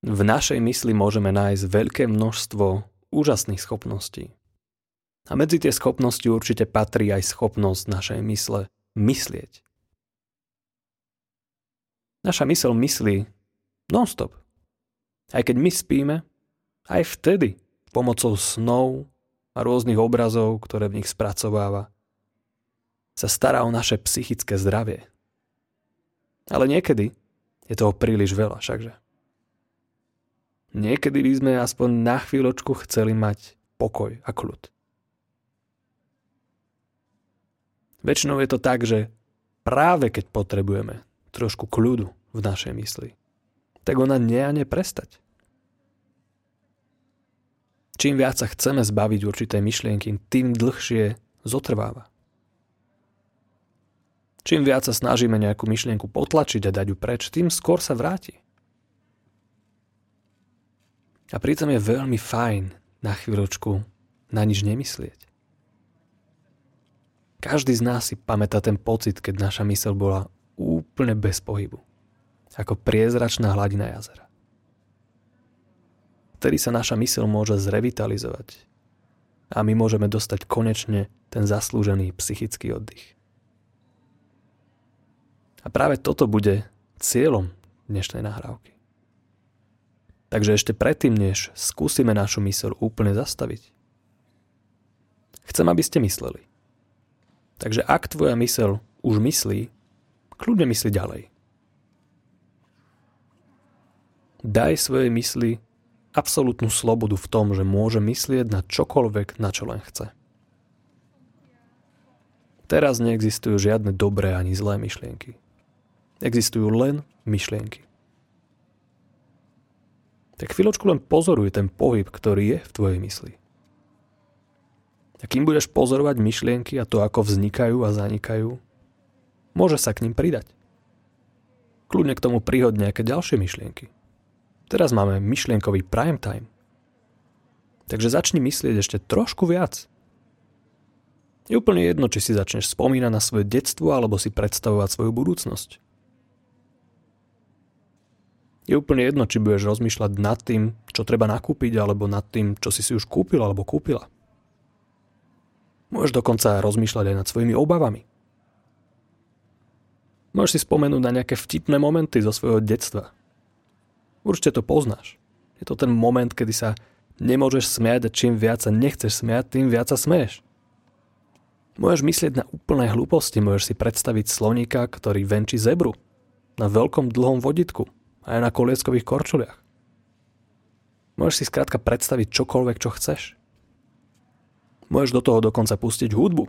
V našej mysli môžeme nájsť veľké množstvo úžasných schopností. A medzi tie schopnosti určite patrí aj schopnosť našej mysle myslieť. Naša mysel myslí non-stop. Aj keď my spíme, aj vtedy pomocou snov a rôznych obrazov, ktoré v nich spracováva, sa stará o naše psychické zdravie. Ale niekedy je toho príliš veľa, všakže. Niekedy by sme aspoň na chvíľočku chceli mať pokoj a kľud. Väčšinou je to tak, že práve keď potrebujeme trošku kľudu v našej mysli, tak ona nie a prestať. Čím viac sa chceme zbaviť určitej myšlienky, tým dlhšie zotrváva. Čím viac sa snažíme nejakú myšlienku potlačiť a dať ju preč, tým skôr sa vráti. A pritom je veľmi fajn na chvíľočku na nič nemyslieť. Každý z nás si pamätá ten pocit, keď naša mysel bola úplne bez pohybu. Ako priezračná hladina jazera. Vtedy sa naša mysel môže zrevitalizovať a my môžeme dostať konečne ten zaslúžený psychický oddych. A práve toto bude cieľom dnešnej nahrávky. Takže ešte predtým, než skúsime našu mysel úplne zastaviť, chcem, aby ste mysleli. Takže ak tvoja mysel už myslí, kľudne mysli ďalej. Daj svojej mysli absolútnu slobodu v tom, že môže myslieť na čokoľvek, na čo len chce. Teraz neexistujú žiadne dobré ani zlé myšlienky. Existujú len myšlienky tak chvíľočku len pozoruj ten pohyb, ktorý je v tvojej mysli. A kým budeš pozorovať myšlienky a to, ako vznikajú a zanikajú, môže sa k ním pridať. Kľudne k tomu prihod nejaké ďalšie myšlienky. Teraz máme myšlienkový prime time. Takže začni myslieť ešte trošku viac. Je úplne jedno, či si začneš spomínať na svoje detstvo alebo si predstavovať svoju budúcnosť. Je úplne jedno, či budeš rozmýšľať nad tým, čo treba nakúpiť, alebo nad tým, čo si si už kúpil alebo kúpila. Môžeš dokonca rozmýšľať aj nad svojimi obavami. Môžeš si spomenúť na nejaké vtipné momenty zo svojho detstva. Určite to poznáš. Je to ten moment, kedy sa nemôžeš smiať a čím viac sa nechceš smiať, tým viac sa smeješ. Môžeš myslieť na úplné hlúposti, môžeš si predstaviť sloníka, ktorý venčí zebru na veľkom dlhom voditku aj na kolieskových korčuliach. Môžeš si skrátka predstaviť čokoľvek, čo chceš. Môžeš do toho dokonca pustiť hudbu.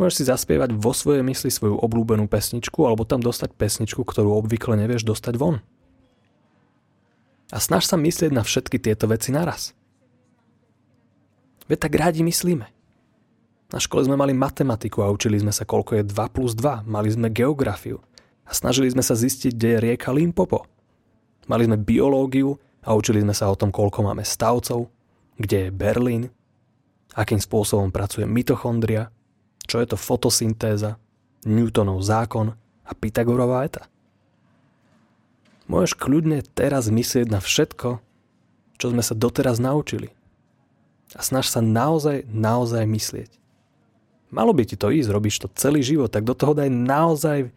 Môžeš si zaspievať vo svojej mysli svoju obľúbenú pesničku alebo tam dostať pesničku, ktorú obvykle nevieš dostať von. A snaž sa myslieť na všetky tieto veci naraz. Veď tak rádi myslíme. Na škole sme mali matematiku a učili sme sa, koľko je 2 plus 2. Mali sme geografiu a snažili sme sa zistiť, kde je rieka Limpopo. Mali sme biológiu a učili sme sa o tom, koľko máme stavcov, kde je Berlín, akým spôsobom pracuje mitochondria, čo je to fotosyntéza, Newtonov zákon a Pythagorová eta. Môžeš kľudne teraz myslieť na všetko, čo sme sa doteraz naučili. A snaž sa naozaj, naozaj myslieť. Malo by ti to ísť, robíš to celý život, tak do toho daj naozaj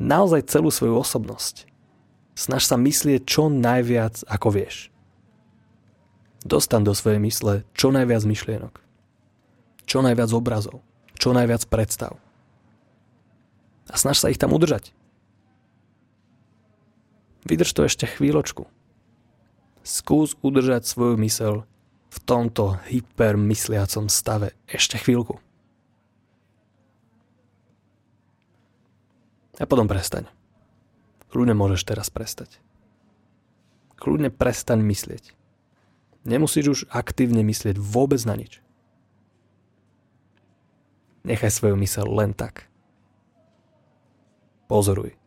naozaj celú svoju osobnosť. Snaž sa myslieť čo najviac, ako vieš. Dostan do svojej mysle čo najviac myšlienok. Čo najviac obrazov. Čo najviac predstav. A snaž sa ich tam udržať. Vydrž to ešte chvíľočku. Skús udržať svoju mysel v tomto hypermysliacom stave ešte chvíľku. A potom prestaň. Kľudne môžeš teraz prestať. Kľudne prestaň myslieť. Nemusíš už aktívne myslieť vôbec na nič. Nechaj svoju mysel len tak. Pozoruj.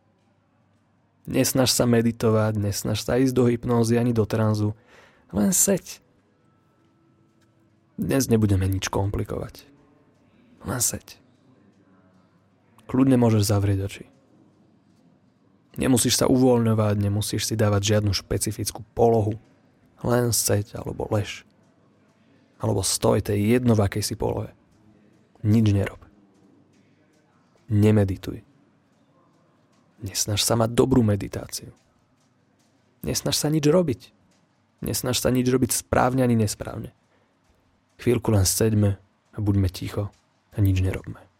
Nesnaž sa meditovať, nesnaž sa ísť do hypnózy ani do tranzu. Len seď. Dnes nebudeme nič komplikovať. Len seď. Kľudne môžeš zavrieť oči. Nemusíš sa uvoľňovať, nemusíš si dávať žiadnu špecifickú polohu. Len seď alebo lež. Alebo stoj, to je jedno v akej si polohe. Nič nerob. Nemedituj. Nesnaž sa mať dobrú meditáciu. Nesnaž sa nič robiť. Nesnaž sa nič robiť správne ani nesprávne. Chvíľku len seďme a buďme ticho a nič nerobme.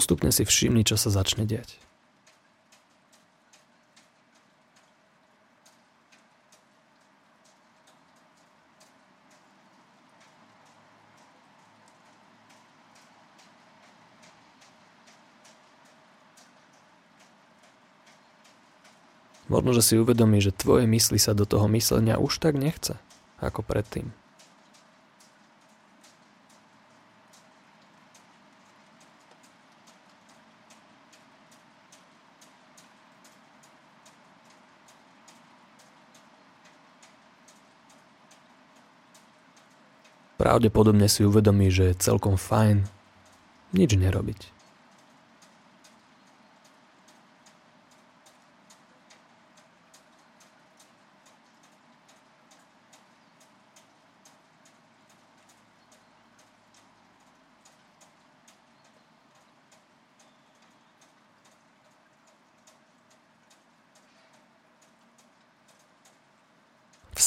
Postupne si všimni, čo sa začne diať. Možno, že si uvedomí, že tvoje mysli sa do toho myslenia už tak nechce, ako predtým. Pravdepodobne si uvedomí, že je celkom fajn nič nerobiť.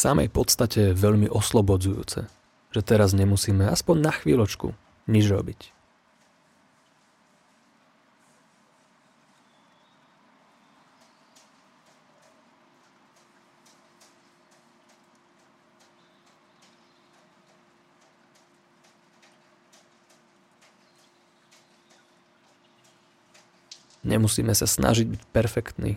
samej podstate veľmi oslobodzujúce že teraz nemusíme aspoň na chvíľočku nič robiť. Nemusíme sa snažiť byť perfektní,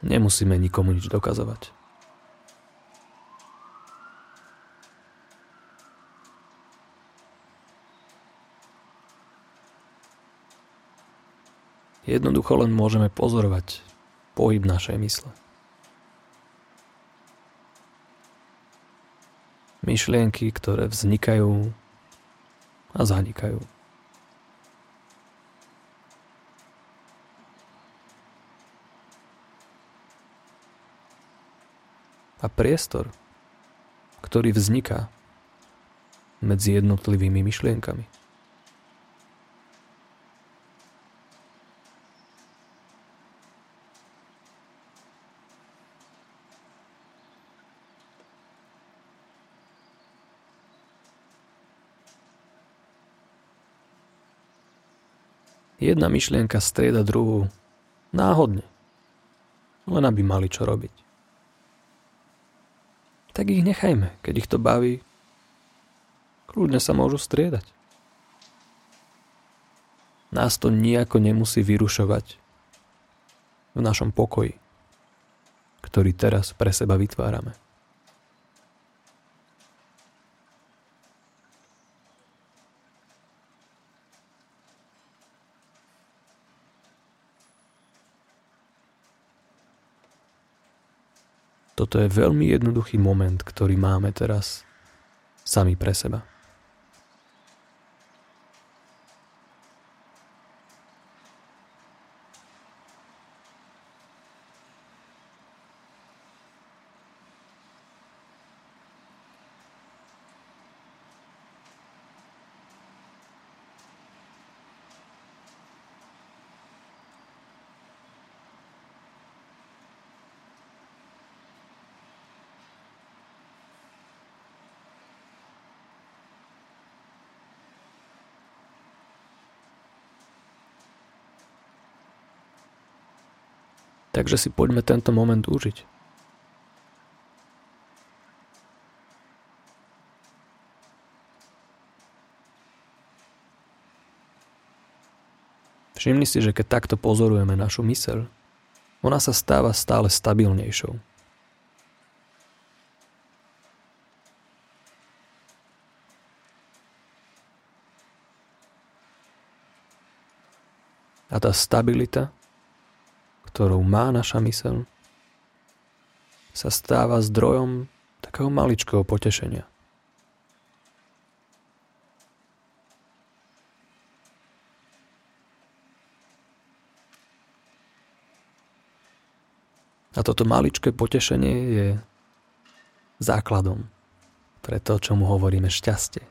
Nemusíme nikomu nič dokazovať. Jednoducho len môžeme pozorovať pohyb našej mysle. Myšlienky, ktoré vznikajú a zanikajú. A priestor, ktorý vzniká medzi jednotlivými myšlienkami. Jedna myšlienka strieda druhú náhodne, len aby mali čo robiť tak ich nechajme, keď ich to baví. Kľudne sa môžu striedať. Nás to nejako nemusí vyrušovať v našom pokoji, ktorý teraz pre seba vytvárame. Toto je veľmi jednoduchý moment, ktorý máme teraz sami pre seba. Takže si poďme tento moment užiť. Všimni si, že keď takto pozorujeme našu myseľ, ona sa stáva stále stabilnejšou. A tá stabilita ktorú má naša myseľ, sa stáva zdrojom takého maličkého potešenia. A toto maličké potešenie je základom pre to, čo mu hovoríme šťastie.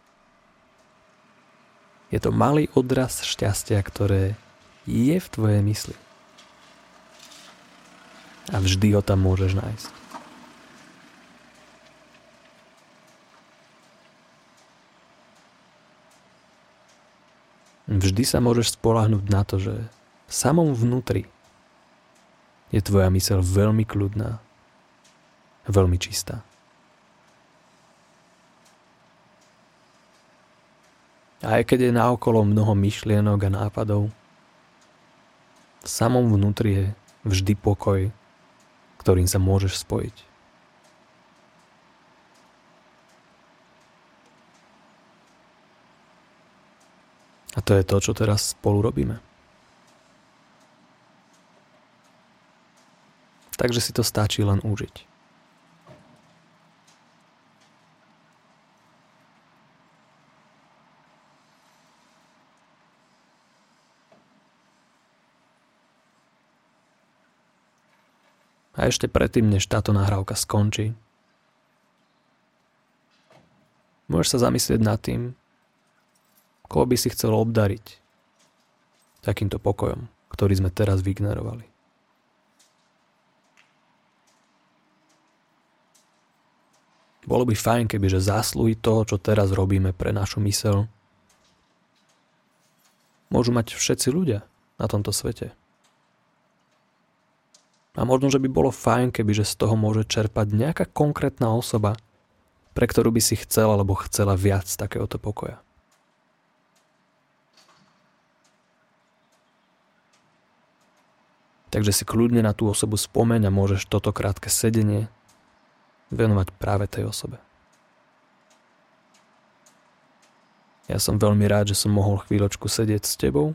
Je to malý odraz šťastia, ktoré je v tvojej mysli. A vždy ho tam môžeš nájsť. Vždy sa môžeš spolahnúť na to, že v samom vnútri je tvoja myseľ veľmi kľudná, veľmi čistá. A aj keď je naokolo mnoho myšlienok a nápadov, v samom vnútri je vždy pokoj, ktorým sa môžeš spojiť. A to je to, čo teraz spolu robíme. Takže si to stačí len užiť. A ešte predtým, než táto nahrávka skončí, môžeš sa zamyslieť nad tým, koho by si chcel obdariť takýmto pokojom, ktorý sme teraz vyignorovali. Bolo by fajn, keby že zásluhy toho, čo teraz robíme pre našu mysel, môžu mať všetci ľudia na tomto svete. A možno, že by bolo fajn, keby že z toho môže čerpať nejaká konkrétna osoba, pre ktorú by si chcel alebo chcela viac takéhoto pokoja. Takže si kľudne na tú osobu spomeň a môžeš toto krátke sedenie venovať práve tej osobe. Ja som veľmi rád, že som mohol chvíľočku sedieť s tebou.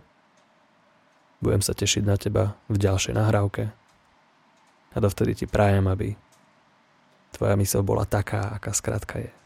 Budem sa tešiť na teba v ďalšej nahrávke. A dovtedy ti prajem, aby tvoja mysl bola taká, aká skratka je.